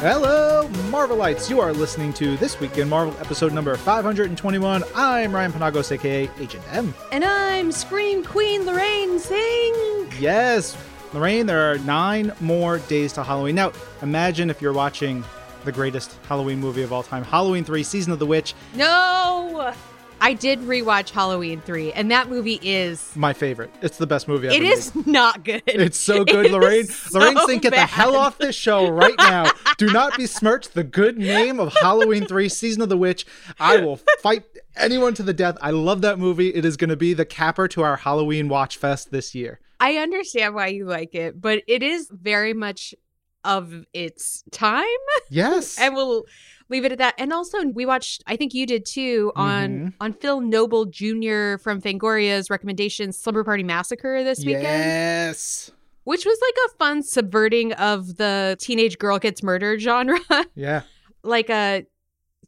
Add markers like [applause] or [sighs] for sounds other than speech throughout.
Hello, Marvelites. You are listening to This Week in Marvel, episode number 521. I'm Ryan Penagos, aka Agent M. And I'm Scream Queen Lorraine Cink. Yes, Lorraine, there are nine more days to Halloween. Now, imagine if you're watching the greatest Halloween movie of all time, Halloween 3 Season of the Witch. No! I did rewatch Halloween 3, and that movie is. My favorite. It's the best movie ever. It is made. not good. It's so [laughs] good, It Lorraine. so Lorraine Cink, get the hell off this show right now. Do not besmirch the good name of Halloween 3 Season of the Witch. I will fight anyone to the death. I love that movie. It is going to be the capper to our Halloween Watch Fest this year. I understand why you like it, but it is very much of its time. Yes. [laughs] and we'll leave it at that. And also, we watched, I think you did too, on Mhm. on Phil Nobile Jr. from Fangoria's recommendation, Slumber Party Massacre this weekend. Yes. which was like a fun subverting of the teenage girl gets murdered genre [laughs] Yeah. like a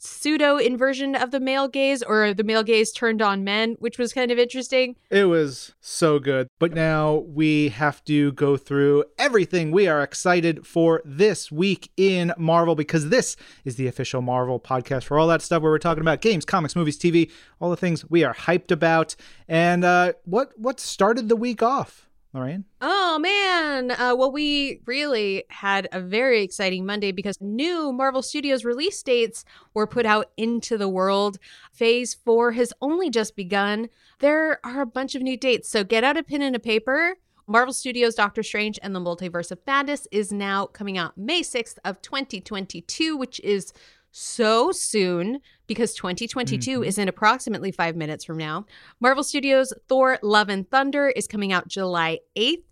pseudo inversion of the male gaze or the male gaze turned on men which was kind of interesting It was so good. But now we have to go through everything we are excited for this week in Marvel because this is the official Marvel podcast for all that stuff where we're talking about games, comics, movies, TV, all the things we are hyped about. And uh, what what started the week off, Lorraine? oh man. Uh, well we really had a very exciting monday because new marvel studios release dates were put out into the world. Phase four has only just begun. There are a bunch of new dates. So get out a pen and a paper. Marvel Studios Doctor Strange and the Multiverse of Madness is now coming out May 6th of 2022, which is so soon because 2022 Mhm. is in approximately 5 minutes from now. Marvel Studios Thor Love and Thunder is coming out July 8th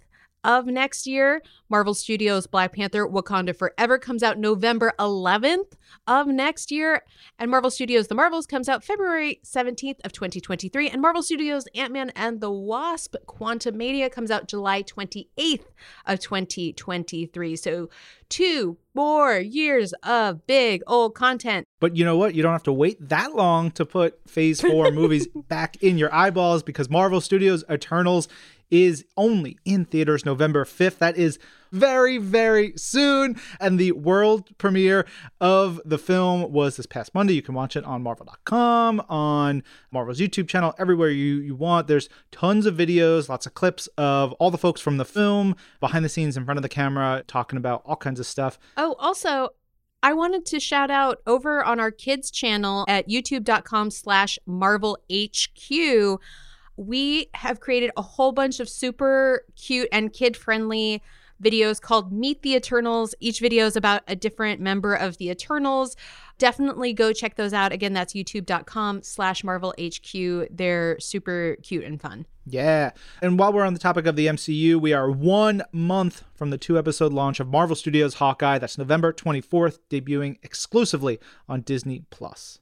of next year. Marvel Studios Black Panther Wakanda Forever comes out November 11th of next year. And Marvel Studios The Marvels comes out February 17th of 2023. And Marvel Studios Ant-Man and the Wasp Quantumania comes out July 28th of 2023. So two more years of big old content. But you know what? You don't have to wait that long to put Phase 4 [laughs] movies back in your eyeballs because Marvel Studios Eternals is only in theaters November 5th. That is very, very soon. And the world premiere of the film was this past Monday. You can watch it on Marvel.com, on Marvel's YouTube channel, everywhere you, you want. There's tons of videos, lots of clips of all the folks from the film, behind the scenes, in front of the camera, talking about all kinds of stuff. Oh, also, I wanted to shout out over on our kids channel at youtube.com slash Marvel HQ. We have created a whole bunch of super cute and kid friendly videos called Meet the Eternals. Each video is about a different member of the Eternals. Definitely go check those out. Again, that's youtube.com slash Marvel HQ. They're super cute and fun. Yeah. And while we're on the topic of the MCU, we are one month from the two episode launch of Marvel Studios Hawkeye. That's November 24th, debuting exclusively on Disney Plus.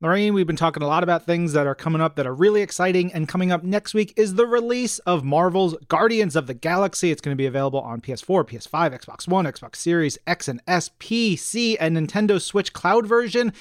Lorraine, we've been talking a lot about things that are coming up that are really exciting, and coming up next week is the release of Marvel's Guardians of the Galaxy. It's going to be available on PS4, PS5, Xbox One, Xbox Series X and S, PC, and Nintendo Switch Cloud version,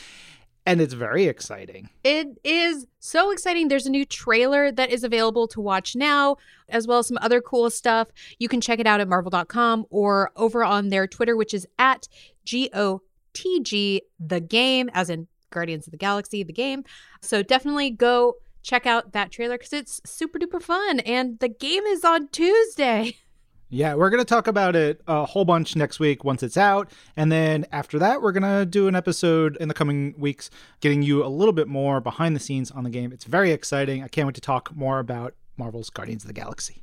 and it's very exciting. It is so exciting. There's a new trailer that is available to watch now, as well as some other cool stuff. You can check it out at marvel.com or over on their Twitter, which is at GOTG the game, as in Guardians of the Galaxy, the game. So definitely go check out that trailer because it's super duper fun. And the game is on Tuesday. [laughs] Yeah, we're going to talk about it a whole bunch next week once it's out. And then after that, we're going to do an episode in the coming weeks getting you a little bit more behind the scenes on the game. It's very exciting. I can't wait to talk more about Marvel's Guardians of the Galaxy.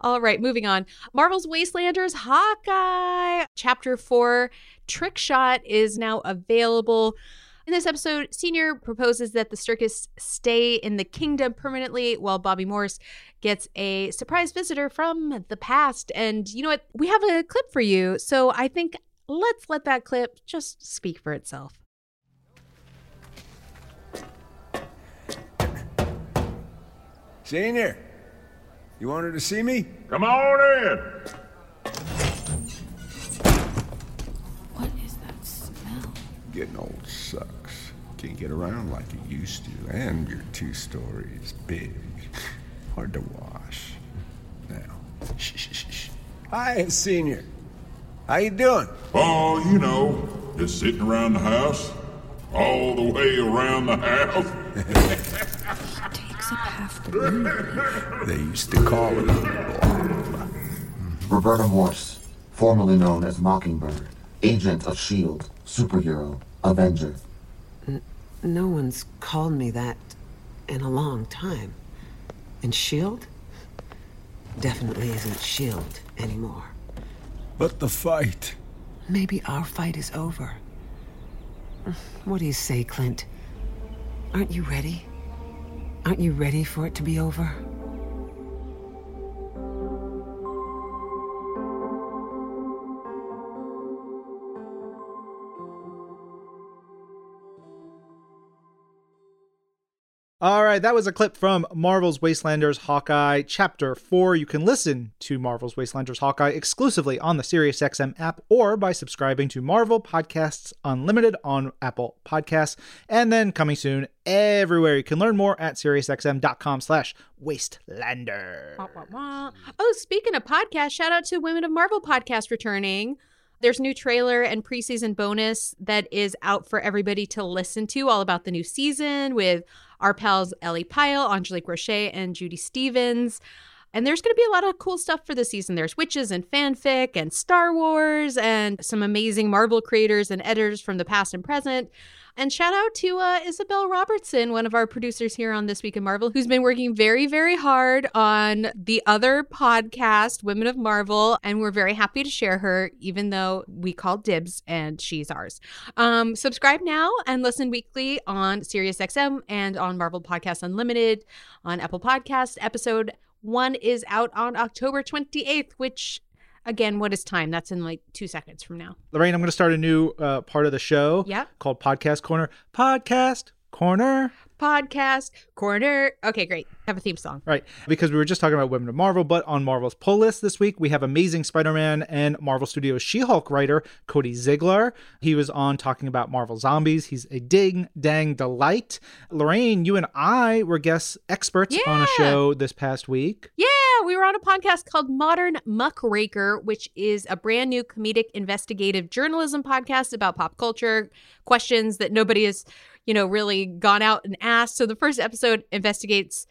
All right, moving on. Marvel's Wastelanders Hawkeye, Chapter 4, Trick Shot is now available. In this episode, Senior proposes that the circus stay in the kingdom permanently while Bobby Morse gets a surprise visitor from the past. And you know what? We have a clip for you. So I think let's let that clip just speak for itself. Senior, you wanted to see me? Come on in. Getting old sucks. Can't get around like you used to, and your two stories big. Hard to wash. Now, shh, shh, shh, shh. Hi, Senior. How you doing? Oh, you know, Just sitting around the house? All the way around the house? Takes up half the room. [laughs] They used to call it a. Roberta Morse, formerly known as Mockingbird, agent of S.H.I.E.L.D., superhero, Avenger. No one's called me that in a long time. And S.H.I.E.L.D.? Definitely isn't S.H.I.E.L.D. anymore. But the fight. Maybe our fight is over. What do you say, Clint? Aren't you ready? Aren't you ready for it to be over? All right, that was a clip from Marvel's Wastelanders Hawkeye Chapter 4. You can listen to Marvel's Wastelanders Hawkeye exclusively on the SiriusXM app or by subscribing to Marvel Podcasts Unlimited on Apple Podcasts. And then coming soon everywhere. You can learn more at SiriusXM.com slash Wastelander. Oh, speaking of podcasts, shout out to Women of Marvel podcast returning. There's new trailer and preseason bonus that is out for everybody to listen to, all about the new season with our pals Ellie Pyle, Angelique Roche, and Judy Stephens. And there's going to be a lot of cool stuff for the season. There's witches and fanfic and Star Wars and some amazing Marvel creators and editors from the past and present. And shout out to uh, Isabel Robertson, one of our producers here on This Week in Marvel, who's been working very, very hard on the other podcast, Women of Marvel. And we're very happy to share her, even though we call dibs and she's ours. Um, subscribe now and listen weekly on SiriusXM and on Marvel Podcast Unlimited on Apple Podcast. Episode one is out on October 28th, which again, what is time? That's in like two seconds from now. Lorraine, I'm going to start a new uh, part of the show Yep. called Podcast Corner. Podcast Corner. Podcast corner. Okay, great. Have a theme song. Right, because we were just talking about Women of Marvel, but on Marvel's pull list this week, we have Amazing Spider Man and Marvel Studios She Hulk writer Cody Ziglar. He was on talking about Marvel Zombies. He's a ding dang delight. Lorraine, you and I were guest experts on a show this past week. Yeah, we were on a podcast called Modern Muckraker, which is a brand new comedic investigative journalism podcast about pop culture questions that nobody has, you know, really gone out and asked. So the first episode investigates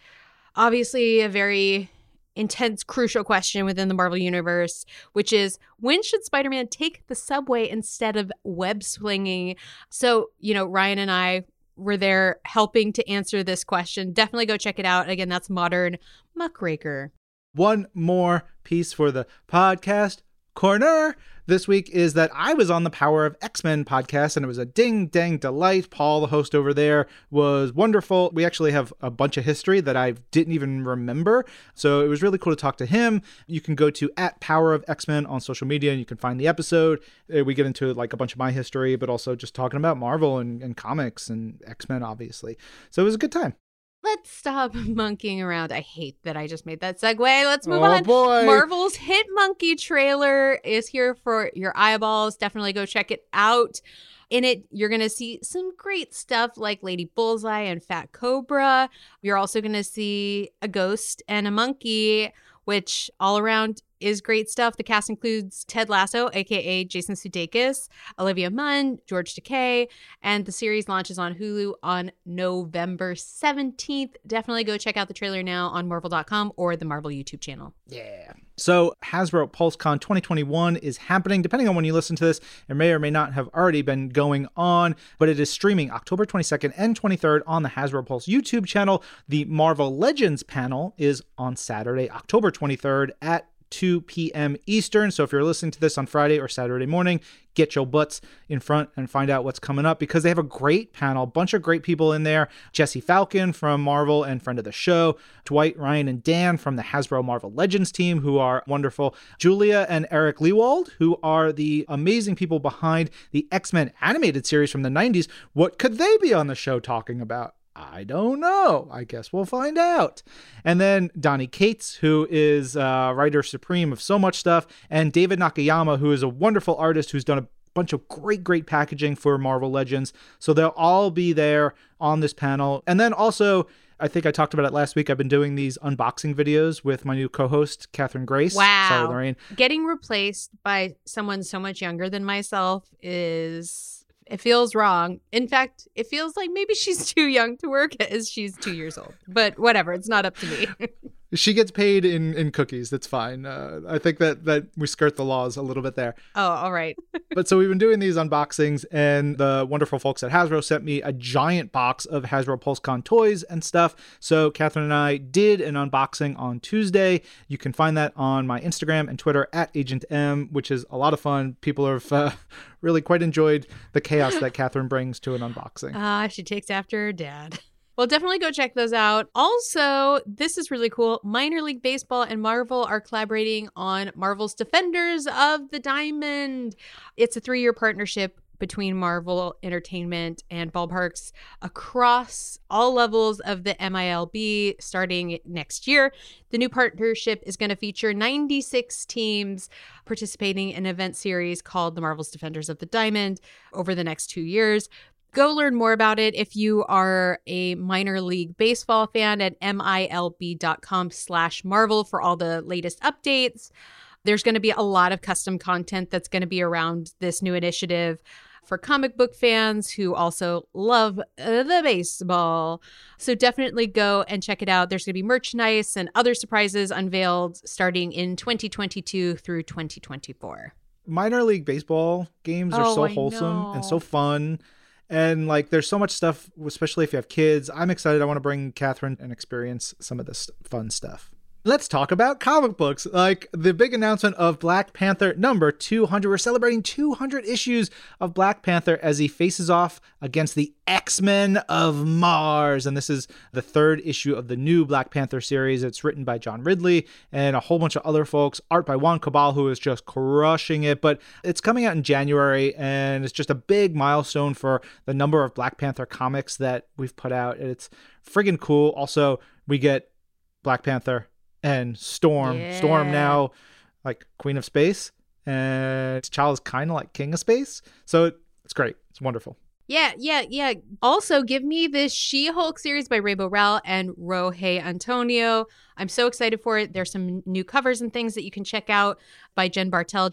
obviously a very intense, crucial question within the Marvel universe, which is when should Spider Man take the subway instead of web swinging? So, you know, Ryan and I were there helping to answer this question. Definitely go check it out. Again, that's Modern Muckraker. One more piece for the podcast corner this week is that I was on the Power of X Men podcast, and it was a ding dang delight. Paul, the host over there, was wonderful. We actually have a bunch of history that I didn't even remember, so it was really cool to talk to him. You can go to at Power of X Men on social media, and you can find the episode. Uh, We get into like a bunch of my history, but also just talking about Marvel and, and comics and X Men, obviously. So it was a good time. Let's stop [laughs] monkeying around. I hate that I just made that segue. Let's move Oh, on. boy. Marvel's Hit Monkey trailer is here for your eyeballs. Definitely go check it out. In it, you're going to see some great stuff like Lady Bullseye and Fat Cobra. You're also going to see a ghost and a monkey, which all around is great stuff. The cast includes Ted Lasso, aka Jason Sudeikis, Olivia Munn, George Takei, and the series launches on Hulu on November 17th. Definitely go check out the trailer now on Marvel.com or the Marvel YouTube channel. Yeah. So Hasbro PulseCon 2021 is happening. Depending on when you listen to this, it may or may not have already been going on, but it is streaming October 22nd and 23rd on the Hasbro Pulse YouTube channel. The Marvel Legends panel is on Saturday, October 23rd at 2 p.m. Eastern. So if you're listening to this on Friday or Saturday morning, get your butts in front and find out what's coming up because they have a great panel, bunch of great people in there. Jesse Falcon from Marvel and friend of the show, Dwight, Ryan, and Dan from the Hasbro Marvel Legends team, who are wonderful. Julia and Eric Lewald, who are the amazing people behind the X Men animated series from the 90s. What could they be on the show talking about? I don't know. I guess we'll find out. And then Donny Cates, who is uh, writer supreme of so much stuff, and David Nakayama, who is a wonderful artist who's done a bunch of great, great packaging for Marvel Legends. So they'll all be there on this panel. And then also, I think I talked about it last week. I've been doing these unboxing videos with my new co-host, Catherine Grace. Wow. Sorry, Lorraine. Getting replaced by someone so much younger than myself is it feels wrong. In fact, it feels like maybe she's [laughs] too young to work as she's two years old. But whatever, it's not up to me. [laughs] She gets paid in in cookies. That's fine. Uh, I think that that we skirt the laws a little bit there. oh, all right. [laughs] but so we've been doing these unboxings, and the wonderful folks at Hasbro sent me a giant box of Hasbro PulseCon toys and stuff. So Catherine and I did an unboxing on Tuesday. You can find that on my Instagram and Twitter at Agent M, which is a lot of fun. People have uh, [laughs] really quite enjoyed the chaos that Catherine brings to an unboxing. Ah, she takes after her dad. [laughs] Well, definitely go check those out. Also, this is really cool. Minor League Baseball and Marvel are collaborating on Marvel's Defenders of the Diamond. It's a three year partnership between Marvel Entertainment and ballparks across all levels of the MILB starting next year. The new partnership is going to feature 96 teams participating in an event series called the Marvel's Defenders of the Diamond over the next two years. Go learn more about it if you are a minor league baseball fan at milb.com slash marvel for all the latest updates. There's going to be a lot of custom content that's going to be around this new initiative for comic book fans who also love uh, the baseball. So definitely go and check it out. There's going to be merchandise and other surprises unveiled starting in 2022 through 2024. Minor League Baseball games are Oh, so wholesome and so fun. And like, there's so much stuff, especially if you have kids. I'm excited. I want to bring Catherine and experience some of this fun stuff. Let's talk about comic books. Like the big announcement of Black Panther number 200. We're celebrating 200 issues of Black Panther as he faces off against the X Men of Mars. And this is the third issue of the new Black Panther series. It's written by John Ridley and a whole bunch of other folks. Art by Juann Cabal, who is just crushing it. But it's coming out in January, and it's just a big milestone for the number of Black Panther comics that we've put out. And It's friggin' cool. Also, we get Black Panther and Storm. Storm now like Queen of Space, and T'Challa is kind of like King of Space. So it, it's great. It's wonderful. Yeah, yeah, yeah. Also, give me this She Hulk series by Rainbow Rowell and Rogê Antônio. I'm so excited for it. There's some new covers and things that you can check out by Jen Bartel.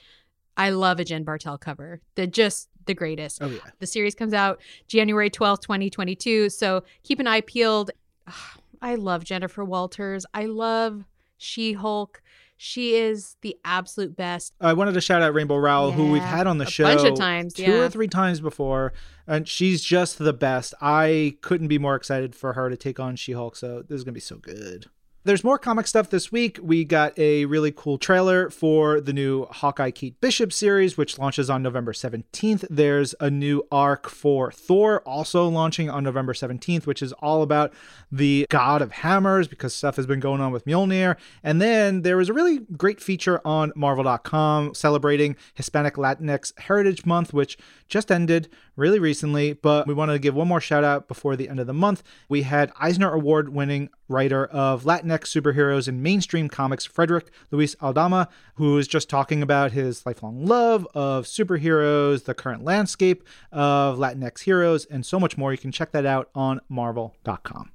I love a Jen Bartel cover. They're just the greatest. Oh yeah. The series comes out January 12th, 2022. So keep an eye peeled. [sighs] I love Jennifer Walters. I love She Hulk. She is the absolute best. I wanted to shout out Rainbow Rowell, who we've had on the a show bunch of times, two yeah. or three times before, and she's just the best. I couldn't be more excited for her to take on She Hulk. So this is gonna be so good. There's more comic stuff this week. We got a really cool trailer for the new Hawkeye Kate Bishop series, which launches on November 17th. There's a new arc for Thor, also launching on November 17th, which is all about the God of Hammers because stuff has been going on with Mjolnir. And then there was a really great feature on Marvel.com celebrating Hispanic Latinx Heritage Month, which just ended really recently. But we wanted to give one more shout out before the end of the month. We had Eisner Award winning writer of Latinx superheroes in mainstream comics, Frederick Luis Aldama, who was just talking about his lifelong love of superheroes, the current landscape of Latinx heroes, and so much more. You can check that out on marvel.com.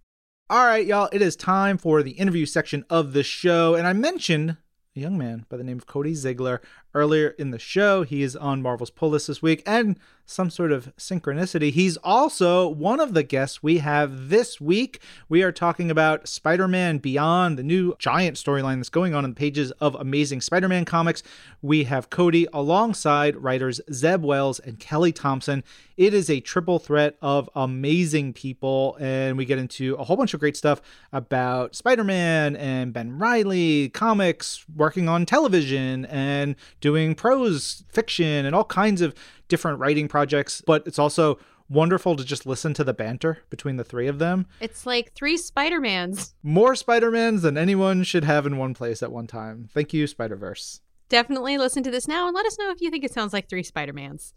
All right, y'all, it is time for the interview section of the show. And I mentioned a young man by the name of Cody Ziglar earlier in the show. He is on Marvel's Pull List this week, and some sort of synchronicity. He's also one of the guests we have this week. We are talking about Spider Man Beyond, the new giant storyline that's going on in the pages of Amazing Spider Man comics. We have Cody alongside writers Zeb Wells and Kelly Thompson. It is a triple threat of amazing people, and we get into a whole bunch of great stuff about Spider Man and Ben Reilly, comics, working on television, and doing prose fiction, and all kinds of different writing projects. But it's also wonderful to just listen to the banter between the three of them. It's like three Spider-Mans. More Spider-Mans than anyone should have in one place at one time. Thank you, Spider-Verse. Definitely listen to this now and let us know if you think it sounds like three Spider-Mans.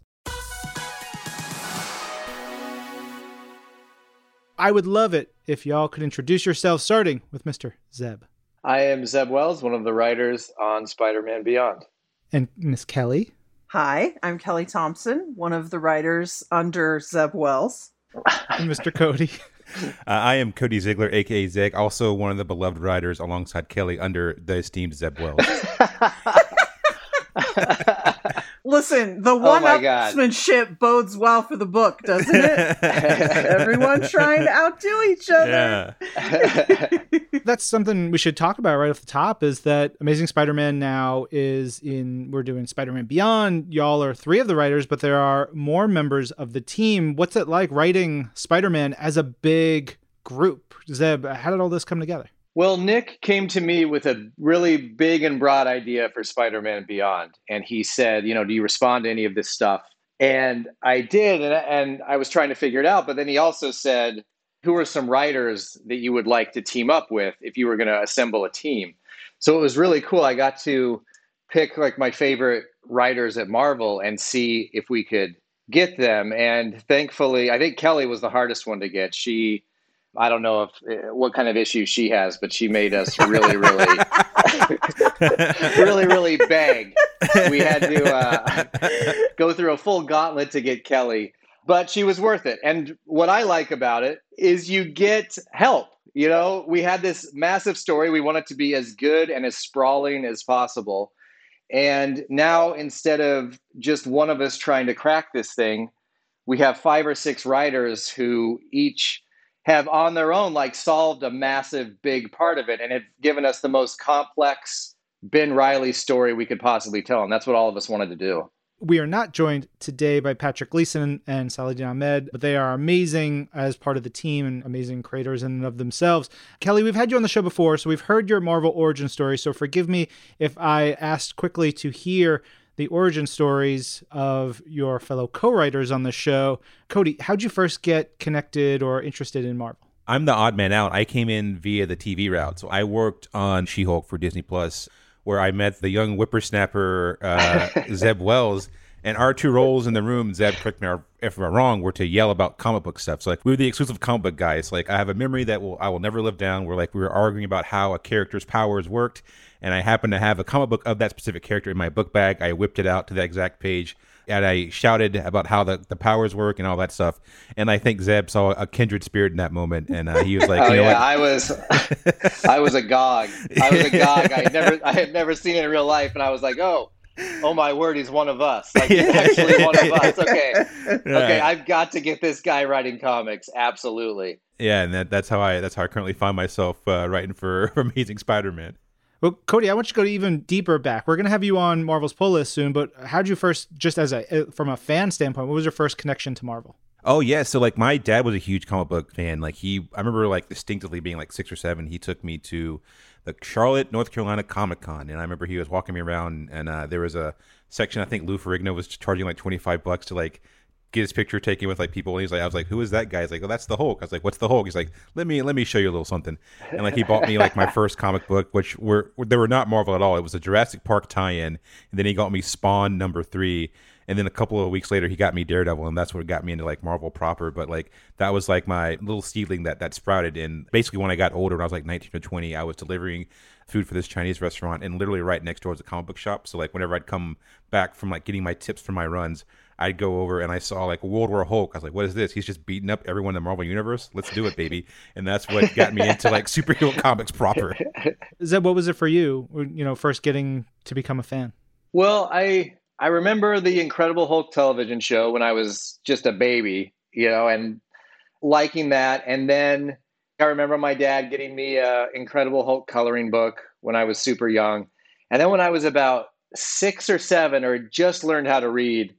I would love it if y'all could introduce yourselves, starting with Mr. Zeb. I am Zeb Wells, one of the writers on Spider Man Beyond. And Miss Kelly. Hi, I'm Kelly Thompson, one of the writers under Zeb Wells. And Mr. Cody. [laughs] [laughs] Uh, I am Cody Ziglar, aka Zeg, also one of the beloved writers alongside Kelly under the esteemed Zeb Wells. [laughs] Listen, the Oh my one-upsmanship bodes well for the book, doesn't it? [laughs] Everyone trying to outdo each other. yeah. [laughs] That's something we should talk about right off the top is that Amazing Spider-Man now is in we're doing Spider-Man Beyond. Y'all are three of the writers, but there are more members of the team. What's it like writing Spider-Man as a big group? Zeb, how did all this come together? Well, Nick came to me with a really big and broad idea for Spider Man Beyond. And he said, You know, do you respond to any of this stuff? And I did. And, and I was trying to figure it out. But then he also said, Who are some writers that you would like to team up with if you were going to assemble a team? So it was really cool. I got to pick like my favorite writers at Marvel and see if we could get them. And thankfully, I think Kelly was the hardest one to get. She, I don't know if eh, what kind of issues she has, but she made us really, really, [laughs] really, really beg. We had to uh, go through a full gauntlet to get Kelly, but she was worth it. And what I like about it is you get help. You know, we had this massive story. We want it to be as good and as sprawling as possible. And now, instead of just one of us trying to crack this thing, we have five or six writers who each have on their own like solved a massive big part of it and have given us the most complex Ben Reilly story we could possibly tell. And that's what all of us wanted to do. We are not joined today by Patrick Gleason and Saladin Ahmed, but they are amazing as part of the team and amazing creators in and of themselves. Kelly, we've had you on the show before, so we've heard your Marvel origin story. So forgive me if I asked quickly to hear the origin stories of your fellow co-writers on the show. Cody, how'd you first get connected or interested in Marvel? I'm the odd man out. I came in via the TV route. So I worked on She Hulk for Disney Plus, where I met the young whippersnapper uh, [laughs] Zeb Wells. And our two roles in the room, Zeb, correct me if I'm wrong, were to yell about comic book stuff. So like we were the exclusive comic book guys. Like I have a memory that will I will never live down. Where like we were arguing about how a character's powers worked, and I happened to have a comic book of that specific character in my book bag. I whipped it out to that exact page, and I shouted about how the, the powers work and all that stuff. And I think Zeb saw a kindred spirit in that moment, and uh, he was like, [laughs] oh you know yeah, what? I was, [laughs] I was agog. I was agog. I had never, I had never seen it in real life, and I was like, oh, oh my word, he's one of us. Like he's actually one of us. [laughs] Okay, okay, I've got to get this guy writing comics. Absolutely. Yeah, and that, that's how I that's how I currently find myself uh, writing for, for Amazing Spider-Man. Well, Cody, I want you to go even deeper back. We're going to have you on Marvel's pull list soon, but how did you first, just as a from a fan standpoint, what was your first connection to Marvel? Oh yeah, so like my dad was a huge comic book fan. Like he, I remember like distinctively being like six or seven. He took me to the Charlotte, North Carolina Comic Con, and I remember he was walking me around, and uh, there was a section I think Lou Ferrigno was charging like twenty five bucks to like get his picture taken with like people. And he's like, I was like, who is that guy? He's like, oh, that's the Hulk. I was like, what's the Hulk? He's like, let me let me show you a little something. And like he bought me like my [laughs] first comic book, which were they were not Marvel at all. It was a Jurassic Park tie-in, and then he got me Spawn number three. And then a couple of weeks later, he got me Daredevil, and that's what got me into like Marvel proper. But like that was like my little seedling that that sprouted. And basically, when I got older, when I was like 19 or 20, I was delivering food for this Chinese restaurant, and literally right next door was a comic book shop. So like whenever I'd come back from like getting my tips from my runs, I'd go over and I saw like World War Hulk. I was like, what is this? He's just beating up everyone in the Marvel universe. Let's do it, baby. And that's what got me into like superhero [laughs] comics proper. [laughs] Zeb, what was it for you? You know, first getting to become a fan. Well, I I remember the Incredible Hulk television show when I was just a baby, you know, and liking that. And then I remember my dad getting me a Incredible Hulk coloring book when I was super young. And then when I was about six or seven, or just learned how to read,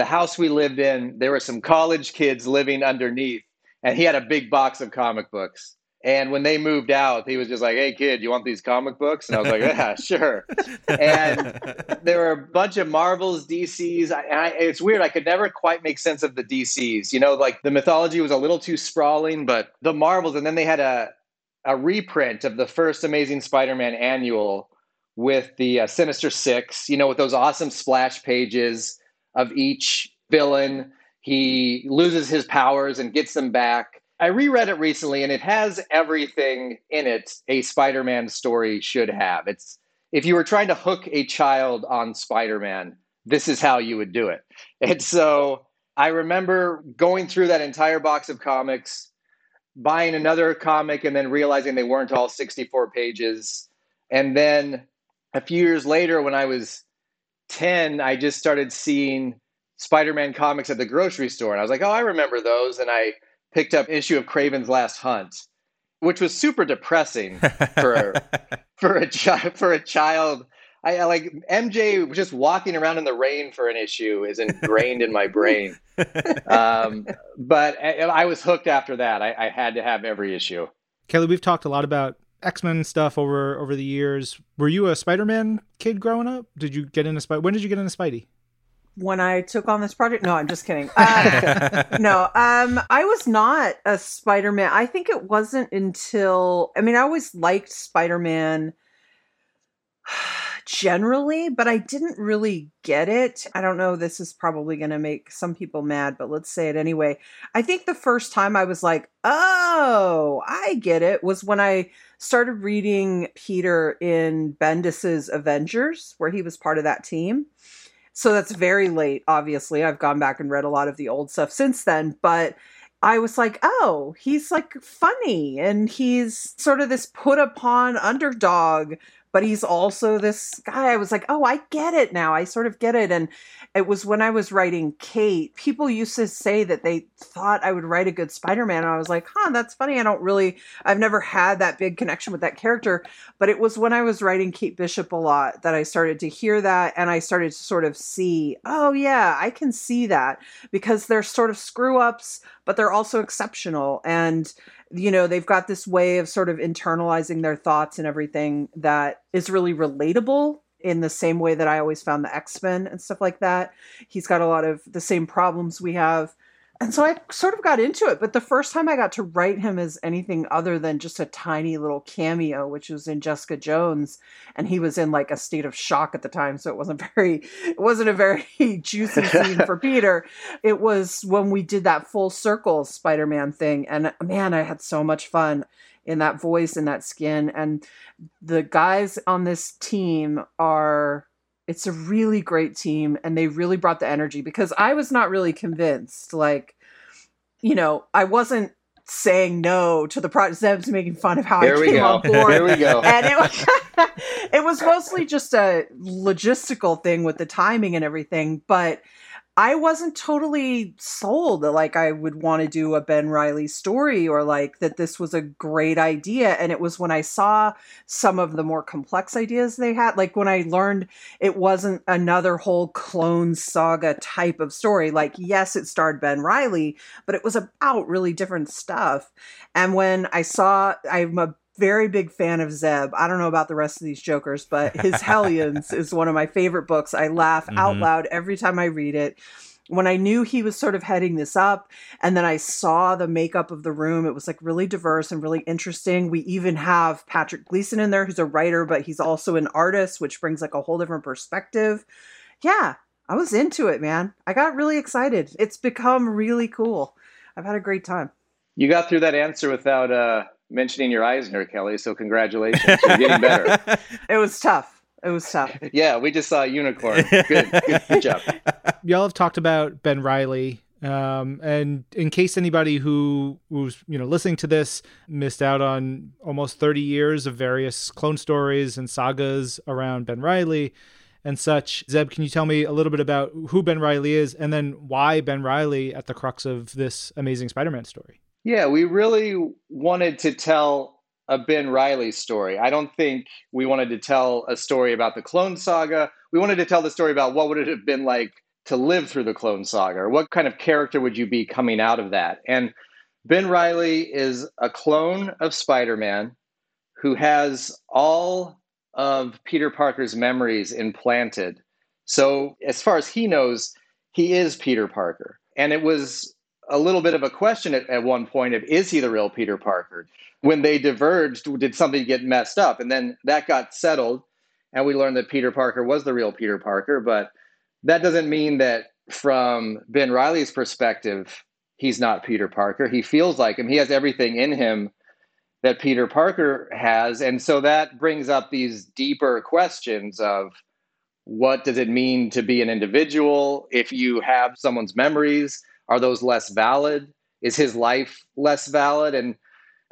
the house we lived in, there were some college kids living underneath, and he had a big box of comic books. And when they moved out, he was just like, "Hey, kid, you want these comic books?" And I was like, "Yeah, [laughs] sure." And there were a bunch of Marvels, DCs. I, I, it's weird. I could never quite make sense of the DCs. You know, like the mythology was a little too sprawling, but the Marvels. And then they had a a reprint of the first Amazing Spider-Man annual with the uh, Sinister Six. You know, with those awesome splash pages of each villain. He loses his powers and gets them back. I reread it recently and it has everything in it a Spider-Man story should have. It's if you were trying to hook a child on Spider-Man, this is how you would do it. [laughs] And so I remember going through that entire box of comics buying another comic and then realizing they weren't all 64 pages. And then a few years later, when I was 10, I just started seeing Spider Man comics at the grocery store. And I was like, oh, I remember those. And I picked up issue of Kraven's Last Hunt, which was super depressing for [laughs] for a child for a child. I, I like MJ just walking around in the rain for an issue is ingrained in my brain. [laughs] Um, but I, I, was hooked after that. I, I had to have every issue. Kelly, we've talked a lot about X Men stuff over over the years. Were you a Spider Man kid growing up? Did you get into Spidey? When did you get into Spidey? When I took on this project? No, I'm just kidding. Uh, [laughs] no, um, I was not a Spider Man. I think it wasn't until I mean, I always liked Spider Man [sighs] generally, but I didn't really get it. I don't know, this is probably going to make some people mad, but let's say it anyway. I think the first time I was like, oh, I get it was when I started reading Peter in Bendis's Avengers, where he was part of that team. So that's very late, obviously. I've gone back and read a lot of the old stuff since then, but I was like, oh, he's like funny and he's sort of this put upon underdog but he's also this guy. I was like, oh, I get it now. I sort of get it. And it was when I was writing Kate, people used to say that they thought I would write a good Spider Man. And I was like, huh, that's funny. I don't really, I've never had that big connection with that character. But it was when I was writing Kate Bishop a lot that I started to hear that and I started to sort of see, oh, yeah, I can see that because they're sort of screw ups, but they're also exceptional. And you know they've got this way of sort of internalizing their thoughts and everything that is really relatable in the same way that I always found the X-Men and stuff like that. He's got a lot of the same problems we have and so I sort of got into it. But the first time I got to write him as anything other than just a tiny little cameo, which was in Jessica Jones, and he was in like a state of shock at the time, so it wasn't [laughs] very, it wasn't a very juicy scene for [laughs] Peter. It was when we did that full circle Spider-Man thing, and man, I had so much fun in that voice and that skin. And the guys on this team are it's a really great team and they really brought the energy because I was not really convinced. Like, you know, I wasn't saying no to the project. Zeb's making fun of how there I came go. on [laughs] board. There we go. And it was, [laughs] it was mostly just a logistical thing with the timing and everything. But I wasn't totally sold that like I would want to do a Ben Reilly story or like that this was a great idea. And it was when I saw some of the more complex ideas they had, like when I learned it wasn't another whole clone saga type of story. Like, yes, it starred Ben Reilly, but it was about really different stuff. And when I saw, I'm a very big fan of Zeb. I don't know about the rest of these jokers, but his [laughs] Hellions is one of my favorite books. I laugh mm-hmm. out loud every time I read it. When I knew he was sort of heading this up, and then I saw the makeup of the room, it was like really diverse and really interesting. We even have Patrick Gleason in there, who's a writer, but he's also an artist, which brings like a whole different perspective. Yeah, I was into it, man. I got really excited. It's become really cool. I've had a great time. You got through that answer without uh, mentioning your Eisner, Kelly. So congratulations, you're getting better. [laughs] it was tough. It was tough. Yeah, we just saw a unicorn. Good, good, good job. [laughs] Y'all have talked about Ben Reilly, um, and in case anybody who was you know listening to this missed out on almost 30 years of various clone stories and sagas around Ben Reilly and such, Zeb, can you tell me a little bit about who Ben Reilly is, and then why Ben Reilly at the crux of this amazing Spider-Man story? Yeah, we really wanted to tell a Ben Reilly story. I don't think we wanted to tell a story about the Clone Saga. We wanted to tell the story about what would it have been like to live through the Clone Saga, or what kind of character would you be coming out of that? And Ben Reilly is a clone of Spider Man who has all of Peter Parker's memories implanted. So, as far as he knows, he is Peter Parker. And it was a little bit of a question at, at one point of is he the real Peter Parker? When they diverged, did something get messed up? And then that got settled, and we learned that Peter Parker was the real Peter Parker. But that doesn't mean that from Ben Reilly's perspective, he's not Peter Parker. He feels like him. He has everything in him that Peter Parker has. And so that brings up these deeper questions of what does it mean to be an individual if you have someone's memories? Are those less valid is his life less valid? And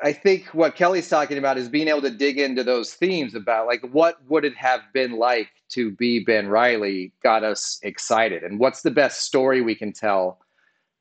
I think what Kelly's talking about is being able to dig into those themes about like what would it have been like to be Ben Reilly got us excited. And what's the best story we can tell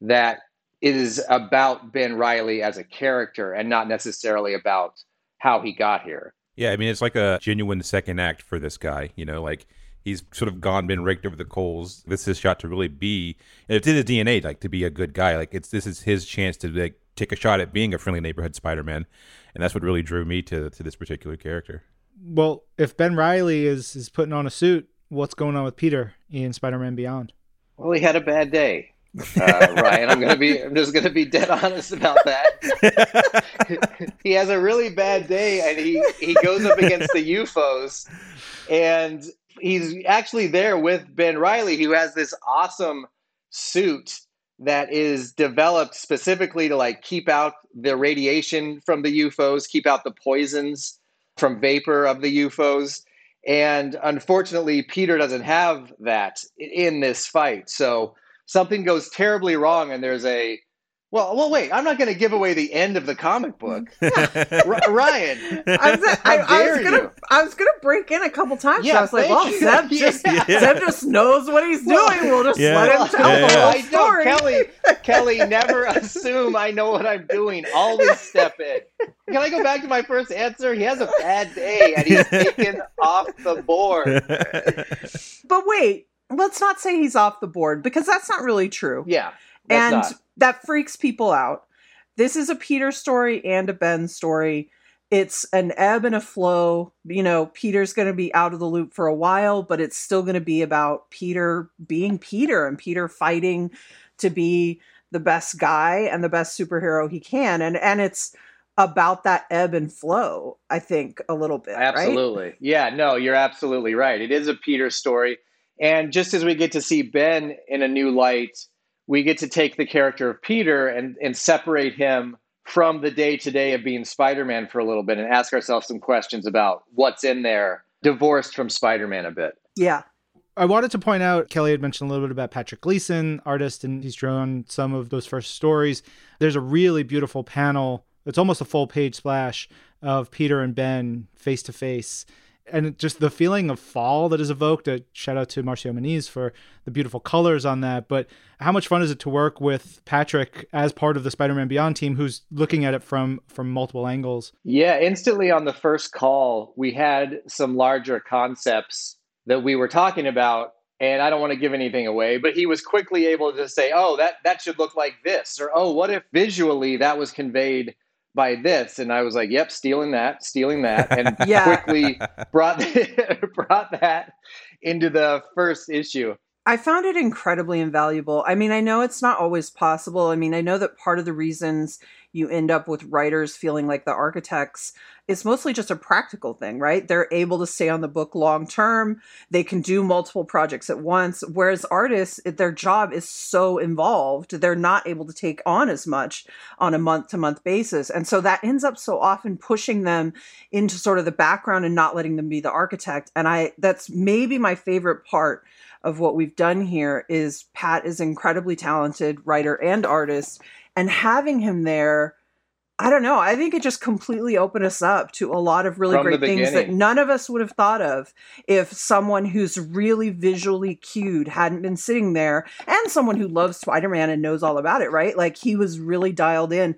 that is about Ben Reilly as a character and not necessarily about how he got here. Yeah, I mean it's like a genuine second act for this guy, you know, like he's sort of gone been raked over the coals. This is his shot to really be and it's in his DNA like to be a good guy. Like it's this is his chance to like take a shot at being a friendly neighborhood Spider-Man. And that's what really drew me to to this particular character. Well, if Ben Reilly is is putting on a suit, what's going on with Peter in Spider-Man Beyond? Well, he had a bad day. uh, [laughs] Ryan. I'm gonna be. I'm just gonna be dead honest about that. [laughs] he has a really bad day, and he he goes up against the UFOs, and he's actually there with Ben Reilly, who has this awesome suit that is developed specifically to like keep out the radiation from the UFOs, keep out the poisons from vapor of the UFOs. And unfortunately, Peter doesn't have that in this fight. So something goes terribly wrong and there's a well, well, wait. I'm not going to give away the end of the comic book, [laughs] R- Ryan. I was, I, I was gonna, I was gonna break in a couple times. Yeah, I was like, well, oh, you. Zeb [laughs] just, Yeah. Zeb just knows what he's Well, doing. We'll just yeah. let him tell Yeah, the yeah. whole I know, story. Kelly. [laughs] Kelly, never assume I know what I'm doing. Always step in. Can I go back to my first answer? He has a bad day and he's taken off the board. But wait, let's not say he's off the board because that's not really true. Yeah, that's and not. that freaks people out. This is a Peter story and a Ben story. It's an ebb and a flow. You know, Peter's going to be out of the loop for a while, but it's still going to be about Peter being Peter and Peter fighting to be the best guy and the best superhero he can. And and it's about that ebb and flow, I think, a little bit. right? Absolutely. Yeah, no, you're absolutely right. It is a Peter story. And just as we get to see Ben in a new light, we get to take the character of Peter and, and separate him from the day to day of being Spider Man for a little bit and ask ourselves some questions about what's in there, divorced from Spider Man a bit. Yeah. I wanted to point out Kelly had mentioned a little bit about Patrick Gleason, artist, and he's drawn some of those first stories. There's a really beautiful panel. It's almost a full page splash of Peter and Ben face to face. And just the feeling of fall that is evoked. A shout out to Marcio Menyz for the beautiful colors on that. But how much fun is it to work with Patrick as part of the Spider-Man Beyond team, who's looking at it from from multiple angles? Yeah, instantly on the first call, we had some larger concepts that we were talking about. And I don't want to give anything away, but he was quickly able to say, oh, that, that should look like this. Or, oh, what if visually that was conveyed by this? And I was like, yep, stealing that, stealing that. And [laughs] Yeah. quickly brought, [laughs] brought that into the first issue. I found it incredibly invaluable. I mean, I know it's not always possible. I mean, I know that part of the reasons you end up with writers feeling like the architects is mostly just a practical thing, right? They're able to stay on the book long term. They can do multiple projects at once. Whereas artists, their job is so involved, they're not able to take on as much on a month to month basis. And so that ends up so often pushing them into sort of the background and not letting them be the architect. And I, that's maybe my favorite part of what we've done here is Pat is incredibly talented writer and artist and having him there I don't know. I think it just completely opened us up to a lot of really From great things that none of us would have thought of if someone who's really visually cued hadn't been sitting there and someone who loves Spider-Man and knows all about it, right? Like he was really dialed in.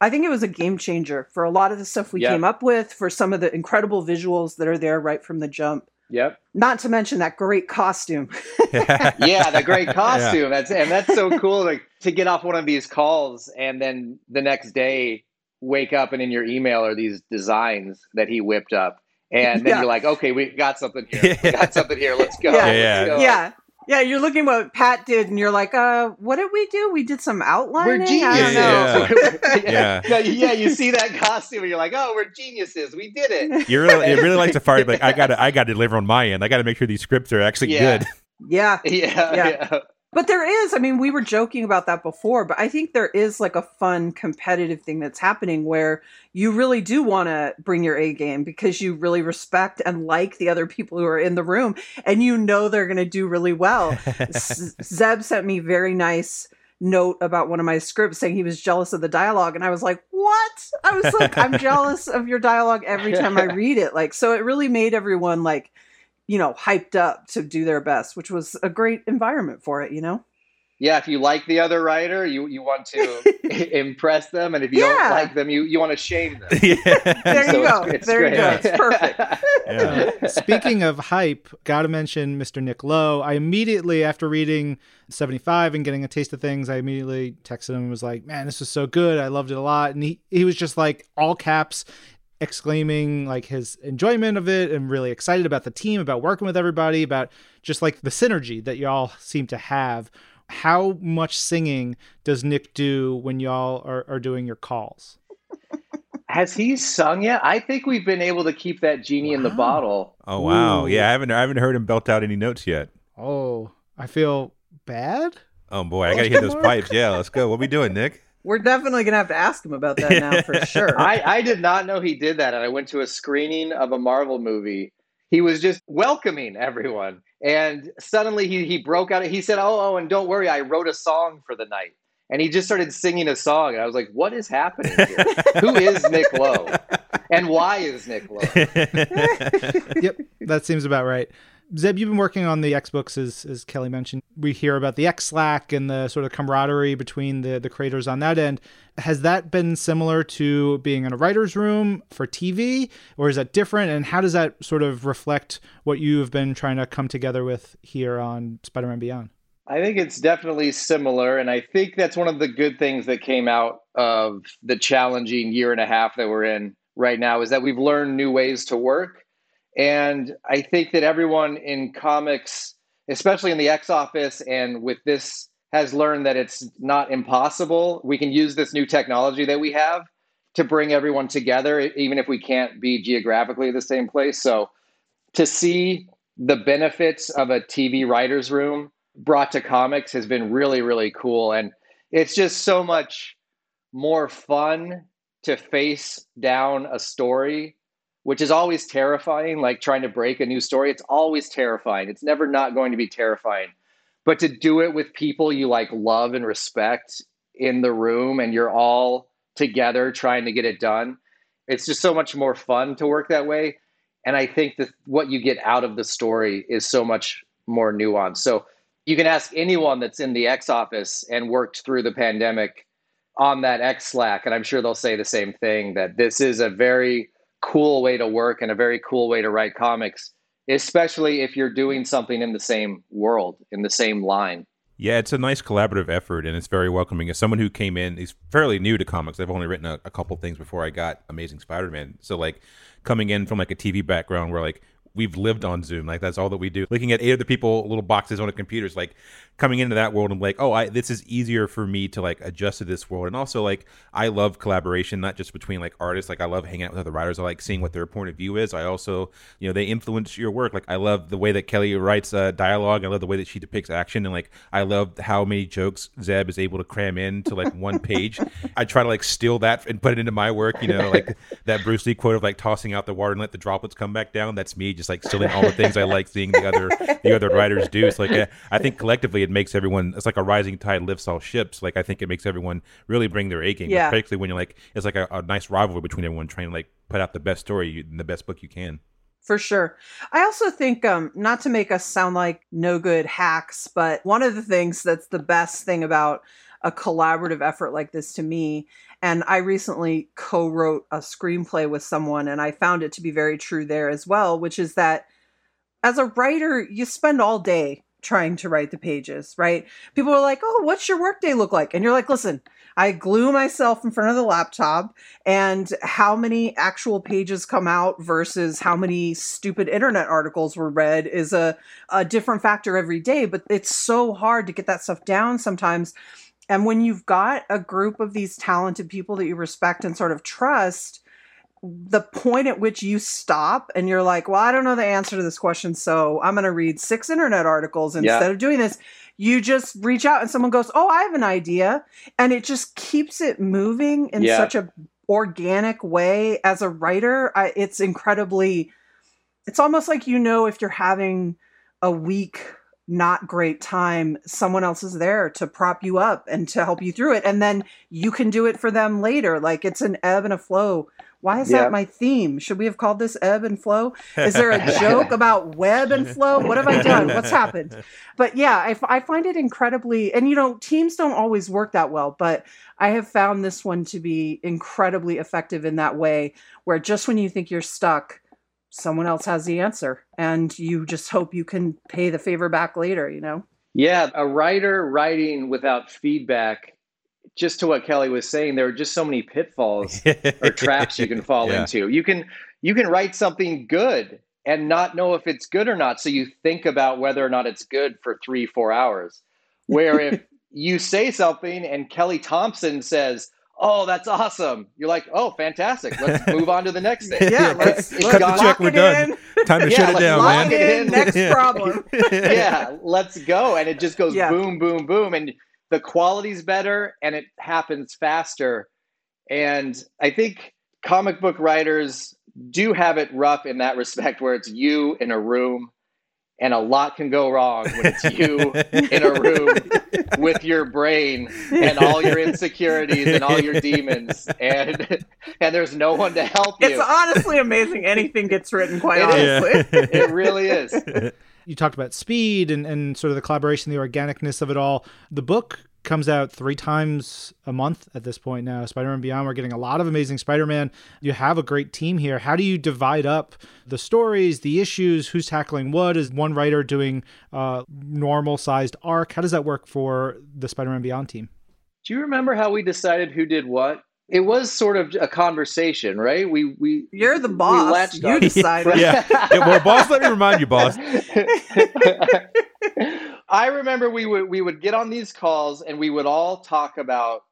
I think it was a game changer for a lot of the stuff we Yeah. came up with, for some of the incredible visuals that are there right from the jump. Yep. Not to mention that great costume. [laughs] yeah, the great costume. That's and that's so cool like to get off one of these calls and then the next day wake up and in your email are these designs that he whipped up. And then Yeah. you're like, okay, we got something here. We [laughs] got something here. Let's go. Yeah. Let's go. Yeah. Yeah, you're looking what Pat did, and you're like, uh, what did we do? We did some outlining. We're I don't geniuses. Yeah. [laughs] No, yeah, you see that costume and you're like, oh, we're geniuses. We did it. [laughs] You really, it really likes to fire. Like I got to, I got to deliver on my end. I got to make sure these scripts are actually Yeah. good. Yeah, [laughs] Yeah. Yeah. yeah. But there is. I mean, we were joking about that before, but I think there is like a fun competitive thing that's happening where you really do want to bring your A game because you really respect and like the other people who are in the room, and you know they're going to do really well. [laughs] Zeb sent me very nice note about one of my scripts saying he was jealous of the dialogue and I was like, "What?" I was like, "I'm jealous of your dialogue every time I [laughs] read it." Like so it really made everyone like you know, hyped up to do their best, which was a great environment for it, you know? Yeah, if you like the other writer, you, you want to [laughs] impress them, and if you don't like them, you, you want to shame them. [laughs] [laughs] There So you go. it's- it's there you go. It's perfect. Uh, speaking of hype, gotta mention Mr. Nick Lowe. I immediately, after reading 75 and getting a taste of things, I immediately texted him and was like, man, this was so good. I loved it a lot. And he, he was just like all caps exclaiming like his enjoyment of it and really excited about the team, about working with everybody, about just like the synergy that y'all seem to have. How much singing does Nick do when y'all are, are doing your calls? Has he sung yet? I think we've been able to keep that genie in the bottle. Oh wow, Ooh. yeah, I haven't I haven't heard him belt out any notes yet. Oh, I feel bad. Oh boy, I gotta hear those [laughs] pipes. Yeah, let's go. What we doing, Nick? We're definitely gonna have to ask him about that now for [laughs] sure. I, I did not know he did that. And I went to a screening of a Marvel movie. He was just welcoming everyone. And suddenly he, he broke out. He said, Oh, oh, and don't worry, I wrote a song for the night. And he just started singing a song. And I was like, What is happening here? Who is Nick Lowe? And why is Nick Lowe? [laughs] [laughs] yep, that seems about right. Zeb, you've been working on the X books, as, as Kelly mentioned. We hear about the X Slack and the sort of camaraderie between the, the creators on that end. Has that been similar to being in a writer's room for TV, or is that different? And how does that sort of reflect what you've been trying to come together with here on Spider Man Beyond? I think it's definitely similar. And I think that's one of the good things that came out of the challenging year and a half that we're in right now is that we've learned new ways to work. And I think that everyone in comics, especially in the X office and with this, has learned that it's not impossible. We can use this new technology that we have to bring everyone together, even if we can't be geographically the same place. So to see the benefits of a TV writer's room brought to comics has been really, really cool. And it's just so much more fun to face down a story, which is always terrifying, like trying to break a new story. It's always terrifying. It's never not going to be terrifying. But to do it with people you like love and respect in the room and you're all together trying to get it done, it's just so much more fun to work that way. And I think that what you get out of the story is so much more nuanced. So you can ask anyone that's in the X office and worked through the pandemic on that X Slack, and I'm sure they'll say the same thing that this is a very cool way to work and a very cool way to write comics, especially if you're doing something in the same world, in the same line. Yeah, it's a nice collaborative effort, and it's very welcoming. As someone who came in, he's fairly new to comics. I've only written a, a couple things before I got Amazing Spider-Man. So like coming in from like a TV background where like we've lived on Zoom, like that's all that we do. Looking at eight other people, little boxes on a computer, is like coming into that world and like, oh, I this is easier for me to like adjust to this world. And also like I love collaboration, not just between like artists. Like I love hanging out with other writers. I like seeing what their point of view is. I also, you know, they influence your work. Like I love the way that Kelly writes uh, dialogue. I love the way that she depicts action, and like I love how many jokes Zeb is able to cram into like one page. I try to like steal that and put it into my work. You know, like that Bruce Lee quote of like tossing out the water and let the droplets come back down. That's me, just like stealing all the things I like seeing the other the other writers do. It's like uh, I think collectively it makes everyone. It's like a rising tide lifts all ships. Like I think it makes everyone really bring their A game. Yeah. Particularly when you're like it's like a, a nice rivalry between everyone trying to like put out the best story you- and the best book you can. For sure. I also think, um, not to make us sound like no good hacks, but one of the things that's the best thing about a collaborative effort like this to me, and I recently co wrote a screenplay with someone, and I found it to be very true there as well, which is that as a writer, you spend all day trying to write the pages, right? People are like, oh, what's your workday look like? And you're like, listen, I glue myself in front of the laptop and how many actual pages come out versus how many stupid internet articles were read is a, a different factor every day. But it's so hard to get that stuff down sometimes. And when you've got a group of these talented people that you respect and sort of trust, the point at which you stop and you're like, well, I don't know the answer to this question, so I'm going to read six internet articles instead Yeah. of doing this. You just reach out and someone goes, oh, I have an idea. And it just keeps it moving in Yeah. such a organic way. As a writer, I, it's incredibly, it's almost like you know if you're having a week not great time, someone else is there to prop you up and to help you through it. And then you can do it for them later. Like it's an ebb and a flow. Why is Yeah. that my theme? Should we have called this ebb and flow? Is there a [laughs] joke about web and flow? What have I done? What's [laughs] happened? But yeah, I, f- I find it incredibly, and you know, teams don't always work that well, but I have found this one to be incredibly effective in that way, where just when you think you're stuck, someone else has the answer, and you just hope you can pay the favor back later, you know? Yeah, a writer writing without feedback, just to what Kelly was saying, there are just so many pitfalls [laughs] or traps you can fall Yeah. into. You can you can write something good and not know if it's good or not. So you think about whether or not it's good for three, four hours. Where if [laughs] you say something and Kelly Thompson says, Oh, that's awesome. You're like, oh, fantastic. Let's [laughs] move on to the next thing. [laughs] Yeah, let's, It's let's gone- check, lock we're done. in. Time to [laughs] Yeah, shut it down, lock man. Lock it in. Next Yeah. problem. yeah, let's go. And it just goes Yeah. boom, boom, boom. And the quality's better and it happens faster. And I think comic book writers do have it rough in that respect where it's you in a room and a lot can go wrong when it's you in a room with your brain and all your insecurities and all your demons and and there's no one to help you. It's honestly amazing anything gets written, quite [laughs] It is. honestly. it really is. you talked about speed and, and sort of the collaboration, the organicness of it all. The book comes out three times a month at this point now. Spider Man Beyond, we're getting a lot of amazing Spider Man. You have a great team here. How do you divide up the stories, the issues, who's tackling what? Is one writer doing a normal sized arc? How does that work for the Spider Man Beyond team? Do you remember how we decided who did what? It was sort of a conversation, right? We we You're the boss. latched You on- decided. [laughs] yeah. yeah. Well, boss, let me remind you, boss. [laughs] I remember we would we would get on these calls and we would all talk about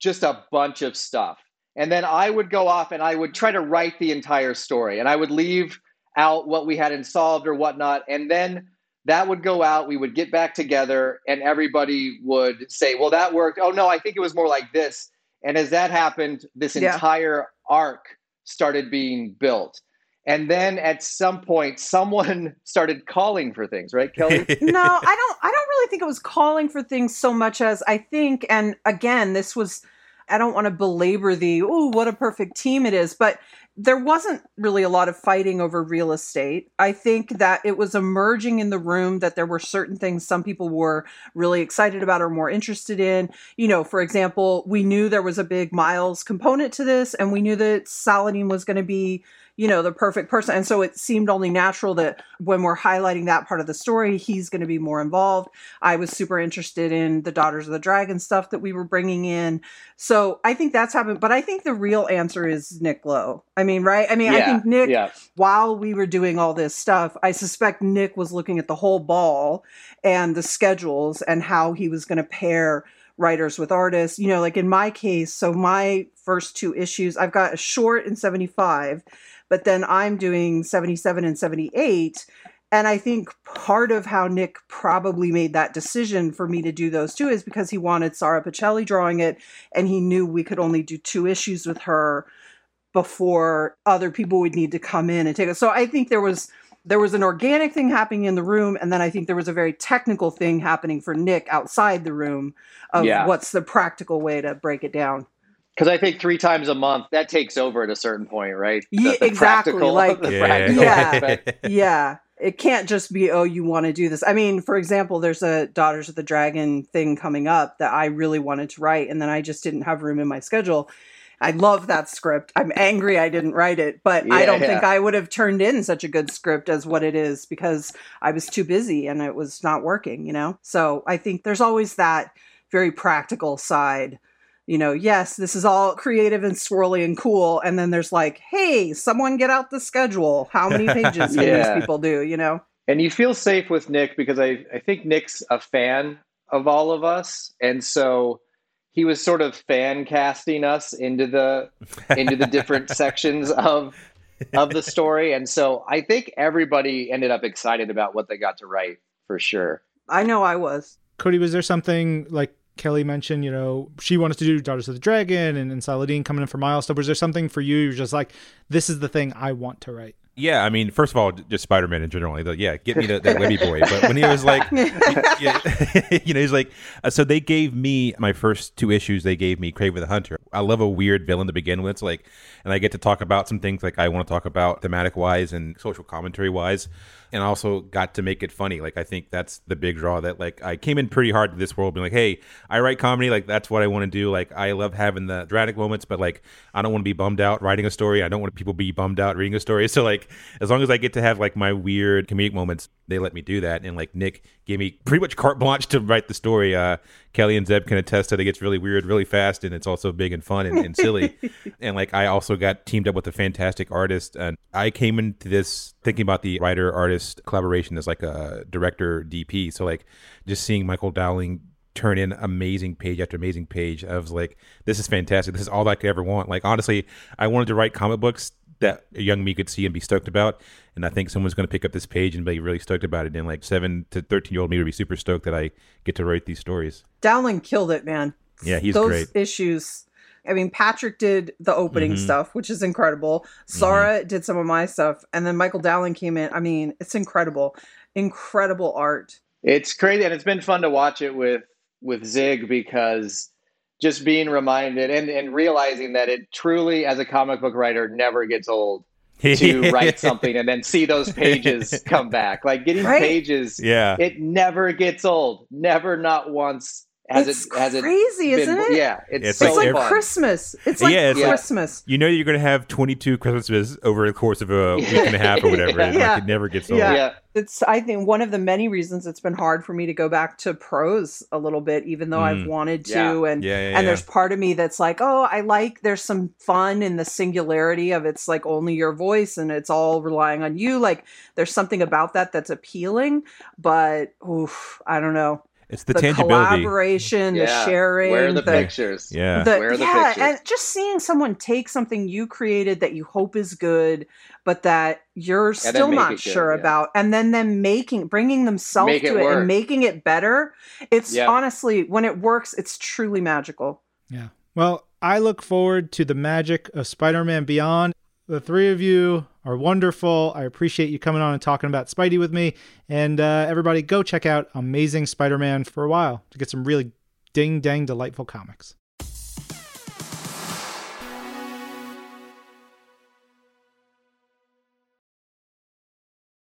just a bunch of stuff. And then I would go off and I would try to write the entire story and I would leave out what we hadn't solved or whatnot. And then that would go out, we would get back together and everybody would say, Well, that worked. Oh no, I think it was more like this. And as that happened, this Yeah. entire arc started being built. And then at some point, someone [laughs] started calling for things, right, Kelly? [laughs] no, I don't I don't really think it was calling for things so much as I think and again, this was I don't want to belabor the oh what a perfect team it is, but there wasn't really a lot of fighting over real estate. I think that it was emerging in the room that there were certain things some people were really excited about or more interested in. You know, for example, we knew there was a big Miles component to this, and we knew that Saladin was going to be you know the perfect person. And so it seemed only natural that when we're highlighting that part of the story he's going to be more involved. I was super interested in the daughters of the dragon stuff that we were bringing in. So i think that's happened but i think the real answer is nick lowe. I mean right? I mean i think nick yeah. while we were doing all this stuff i suspect nick was looking at the whole ball and the schedules and how he was going to pair writers with artists. You know like in my case so my first two issues i've got a short in 75 but then I'm doing 77 and 78. And I think part of how Nick probably made that decision for me to do those two is because he wanted Sara Pichelli drawing it, and he knew we could only do two issues with her before other people would need to come in and take it. So I think there was there was an organic thing happening in the room, and then I think there was a very technical thing happening for Nick outside the room of Yeah. what's the practical way to break it down. Because I think three times a month that takes over at a certain point, right? Ye- The- the exactly, like- [laughs] the Yeah. Yeah. yeah. It can't just be oh you want to do this. I mean for example there's a daughters of the dragon thing coming up that i really wanted to write and then i just didn't have room in my schedule. I love that script. I'm angry i didn't write it but i don't think i would have turned in such a good script as what it is because i was too busy and it was not working you know? So i think there's always that very practical side you know, yes, this is all creative and swirly and cool. And then there's like, hey, someone get out the schedule. How many pages can Yeah. these people do? You know? And you feel safe with Nick because I, I think Nick's a fan of all of us. And so he was sort of fan casting us into the into the different [laughs] sections of of the story. And so I think everybody ended up excited about what they got to write for sure. I know I was. Cody, was there something like Kelly mentioned, you know, she wanted to do Daughters of the Dragon and, and Saladin coming in for Miles stuff. Was there something for you? You're just like, this is the thing I want to write. Yeah, I mean, first of all, just Spider Man in general. Like, yeah, get me that, that Webby boy. But when he was like, yeah, [laughs] [laughs] you know, he's like, uh, so they gave me my first two issues. They gave me Kraven the Hunter. I love a weird villain to begin with. So like, and I get to talk about some things like I want to talk about thematic wise and social commentary wise and also got to make it funny. Like I think that's the big draw that like I came in pretty hard to this world being like, hey, I write comedy, like that's what I want to do. Like I love having the dramatic moments, but like I don't want to be bummed out writing a story. I don't want people be bummed out reading a story. [laughs] So like as long as I get to have like my weird comedic moments, they let me do that. And like Nick gave me pretty much carte blanche to write the story. Uh, Kelly and Zeb can attest that it gets really weird really fast and it's also big and fun and, and silly. [laughs] and like I also got teamed up with a fantastic artist and I came into this thinking about the writer artist collaboration as like a director DP. So like just seeing Michael Dowling turn in amazing page after amazing page. I was like, this is fantastic. This is all I could ever want. Like honestly, I wanted to write comic books that a young me could see and be stoked about. And I think someone's going to pick up this page and be really stoked about it. And like seven to 13 year old me would be super stoked that I get to write these stories. Dowling killed it, man. Yeah, he's Those great. issues. I mean, Patrick did the opening Mhm. stuff, which is incredible. Sarah did some of my stuff, and then Michael Dowling came in. I mean, it's incredible, incredible art. It's crazy, and it's been fun to watch it with with Zig because just being reminded and and realizing that it truly, as a comic book writer, never gets old [laughs] to write something and then see those pages come back. Like getting Right. pages, Yeah. it never gets old. Never, not once. Has it's it? Has crazy, it? isn't it? Yeah, it's, It's so like fun. Christmas. It's like Yeah, it's like- Christmas. You know you're going to have 22 Christmases over the course of a [laughs] week and a half or whatever. and, Yeah. like, it never gets old. Yeah. yeah. It's I think one of the many reasons it's been hard for me to go back to prose a little bit, even though I've Mm. wanted to. Yeah. And Yeah, yeah, and yeah. there's part of me that's like, oh, I like there's some fun in the singularity of it's like only your voice and it's all relying on you. Like there's something about that that's appealing, but oof, I don't know. It's the, The, tangibility. collaboration, the sharing, Where are the, the, pictures? Yeah. the- Where are the yeah, pictures? and just seeing someone take something you created that you hope is good, but that you're then still not it good, sure yeah. about, and then them making, bringing themselves Make to it work. and making it better. It's Yeah. honestly when it works, it's truly magical. Yeah. Well, I look forward to the magic of Spider Man Beyond. The three of you are wonderful. I appreciate you coming on and talking about Spidey with me. And uh, everybody, go check out Amazing Spider Man for a while to get some really ding dang delightful comics.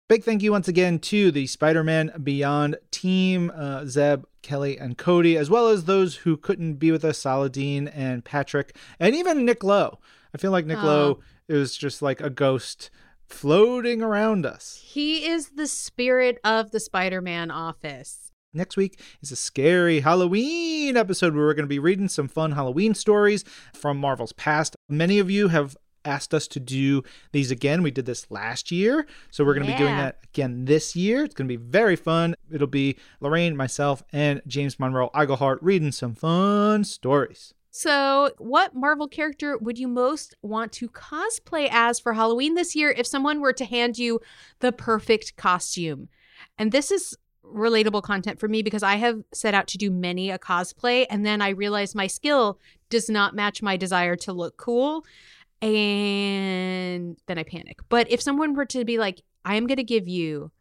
Big thank you once again to the Spider Man Beyond team, uh, Zeb, Kelly, and Cody, as well as those who couldn't be with us, Saladin and Patrick, and even Nick Lowe. I feel like Nick Aw. Lowe is just like a ghost floating around us. He is the spirit of the Spider Man office. Next week is a scary Halloween episode where we're going to be reading some fun Halloween stories from Marvel's past. Many of you have asked us to do these again. We did this last year, so we're going to be doing that again this year. It's going to be very fun. It'll be Lorraine, myself, and James Monroe Iglehart reading some fun stories. So, what Marvel character would you most want to cosplay as for Halloween this year if someone were to hand you the perfect costume? And this is relatable content for me because I have set out to do many a cosplay and then I realized my skill does not match my desire to look cool and then I panic. But if someone were to be like, I am going to give you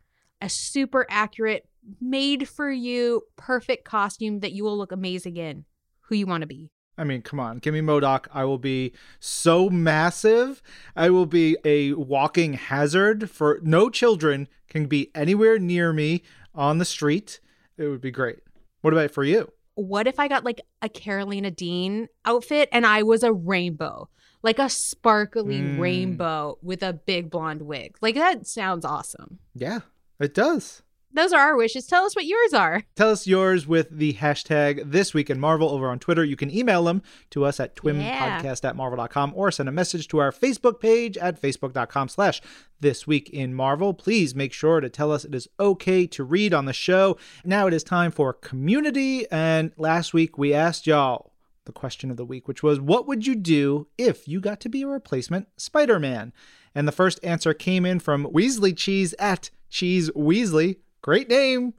a super accurate, made for you, perfect costume that you will look amazing in, who you want to be? I mean, come on, give me MODOK. I will be so massive. I will be a walking hazard for no children can be anywhere near me on the street. It would be great. What about for you? what if I got like a Karolina Dean outfit and I was a rainbow, like a sparkly Mm. rainbow with a big blonde wig? Like that sounds awesome. Yeah, it does. Those are our wishes. Tell us what yours are. Tell us yours with the hashtag This Week in Marvel over on Twitter. You can email them to us at twimpodcast at marvel.com or send a message to our Facebook page at facebook.com slash This Week in Marvel. Please make sure to tell us it is okay to read on the show. Now it is time for community. And last week we asked y'all the question of the week, which was what would you do if you got to be a replacement Spider Man? And the first answer came in from Weasley Cheese at Cheese Weasley. Great name.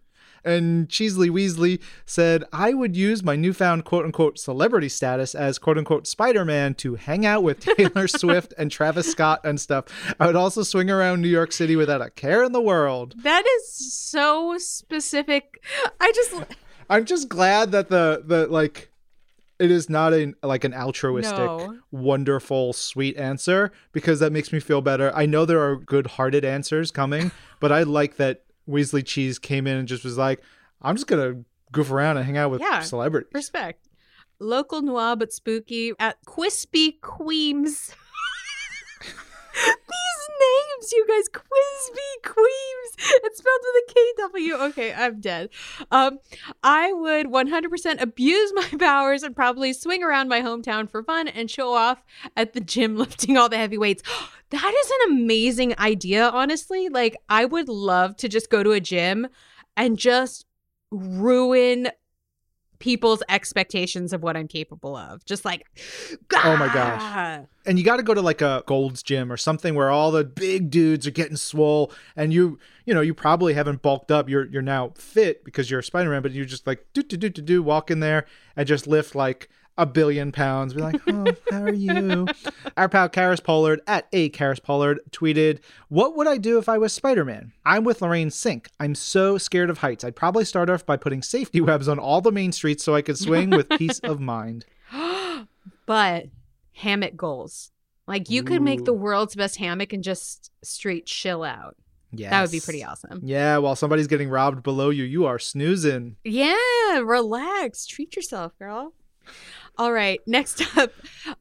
And Cheesley Weasley said, I would use my newfound quote unquote celebrity status as quote unquote Spider Man to hang out with Taylor [laughs] Swift and Travis Scott and stuff. I would also swing around New York City without a care in the world. That is so specific. I just I'm just glad that the the like it is not a like an altruistic, No. wonderful, sweet answer because that makes me feel better. I know there are good-hearted answers coming, [laughs] but I like that Weasley Cheese came in and just was like, "I'm just gonna goof around and hang out with Yeah. celebrities." respect. Local noir but spooky at Quispy Queems. [laughs] These names, you guys, Quisby Queems. It's spelled with a KW. Okay, I'm dead. Um, I would 100% abuse my [laughs] powers and probably swing around my hometown for fun and show off at the gym [laughs] lifting all the heavy weights. [gasps] That is an amazing idea, honestly. Like, I would love to just go to a gym and just ruin people's expectations of what I'm capable of. Just like, Oh my gosh. And you got to go to like a Gold's Gym or something where all the big dudes are getting swole and you, you know, you probably haven't bulked up. You're you're now fit because you're Spider-Man, but you're just like do do do do do walk in there and just lift like a billion pounds. Be like, oh, how are you? [laughs] Our pal Karis Pollard at a Karis Pollard tweeted, "What would I do if I was Spider-Man? I'm with Lorraine Cink. I'm so scared of heights. I'd probably start off by putting safety webs on all the main streets so I could swing with [laughs] peace of mind." [gasps] but hammock goals. Like you could make the world's best hammock and just straight chill out. Yeah, That would be pretty awesome. Yeah, while somebody's getting robbed below you, you are snoozing. Yeah, relax. Treat yourself, girl. All right, next [laughs] up,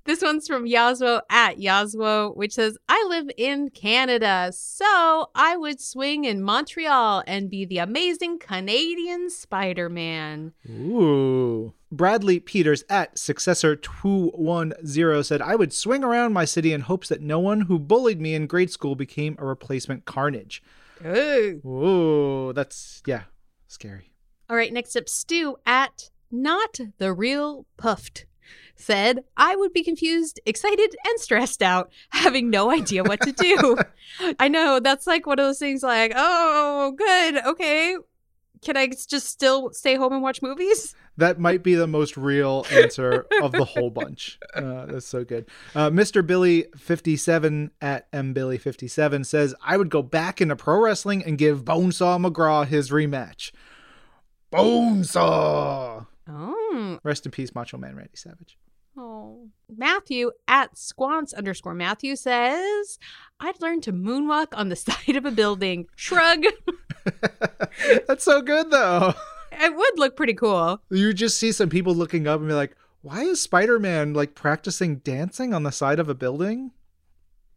this one's from Yazwo at Yazwo, which says, I live in Canada, so I would swing in Montreal and be the amazing Canadian Spider Man. Ooh. Bradley Peters at Successor210 said, I would swing around my city in hopes that no one who bullied me in grade school became a replacement carnage. Ooh. Ooh, that's, yeah, scary. All right, next up, Stu at Not the Real Puffed said, I would be confused, excited, and stressed out, having no idea what to do. [laughs] I know that's like one of those things like, oh, good, okay. Can I just still stay home and watch movies? That might be the most real answer of the whole [laughs] bunch. Uh, that's so good. Uh, Mr. Billy57 at mbilly57 says, I would go back into pro wrestling and give Bonesaw McGraw his rematch. Bonesaw! Oh. Rest in peace, Macho Man Randy Savage. Oh. Matthew at squants underscore Matthew says, I'd learn to moonwalk on the [laughs] side of a building. Shrug. [laughs] That's so good, though. It would look pretty cool. You just see some people looking up and be like, why is Spider Man like practicing dancing on the side of a building?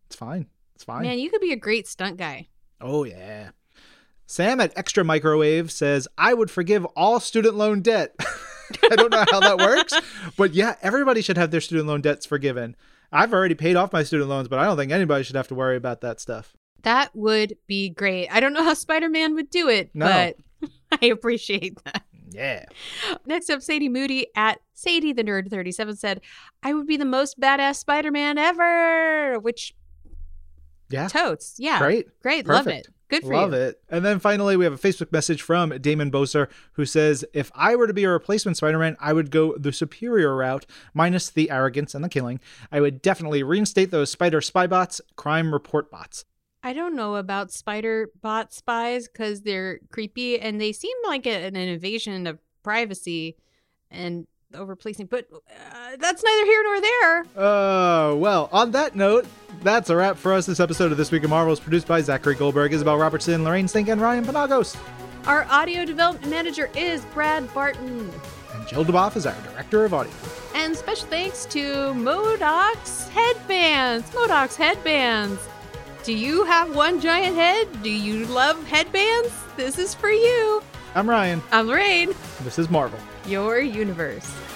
It's fine. It's fine. Man, you could be a great stunt guy. Oh, yeah. Sam at Extra Microwave says, I would forgive all student loan debt. [laughs] [laughs] I don't know how that works, but yeah, everybody should have their student loan debts forgiven. I've already paid off my student loans, but I don't think anybody should have to worry about that stuff. That would be great. I don't know how Spider Man would do it, No. but [laughs] I appreciate that. Yeah. Next up, Sadie Moody at Sadie the Nerd 37 said, I would be the most badass Spider Man ever, which Yeah. totes. Yeah. Great. Great. Love it. Good for Love you. it. And then finally, we have a Facebook message from Damon Boser who says, If I were to be a replacement Spider Man, I would go the superior route, minus the arrogance and the killing. I would definitely reinstate those spider spy bots, crime report bots. I don't know about spider bot spies because they're creepy and they seem like an invasion of privacy and over policing, but uh, that's neither here nor there. Oh, well, on that note, that's a wrap for us. This episode of This Week in Marvel is produced by Zachary Goldberg, Isabel Robertson, Lorraine Stink, and Ryan Penagos. Our audio development manager is Brad Barton. And Jill DuBoff is our director of audio. And special thanks to MODOK's headbands. MODOK's headbands. Do you have one giant head? Do you love headbands? This is for you. I'm Ryan. I'm Lorraine. This is Marvel. Your universe.